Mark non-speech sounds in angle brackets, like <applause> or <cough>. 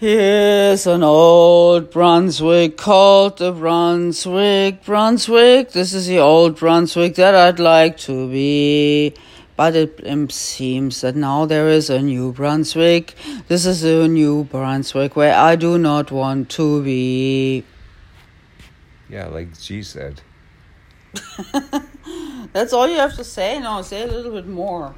Here's an old Brunswick called the Brunswick, Brunswick. This is the old Brunswick that I'd like to be. But it seems that now there is a new Brunswick. This is a new Brunswick where I do not want to be. Yeah, like she said. <laughs> That's all you have to say. No, say a little bit more.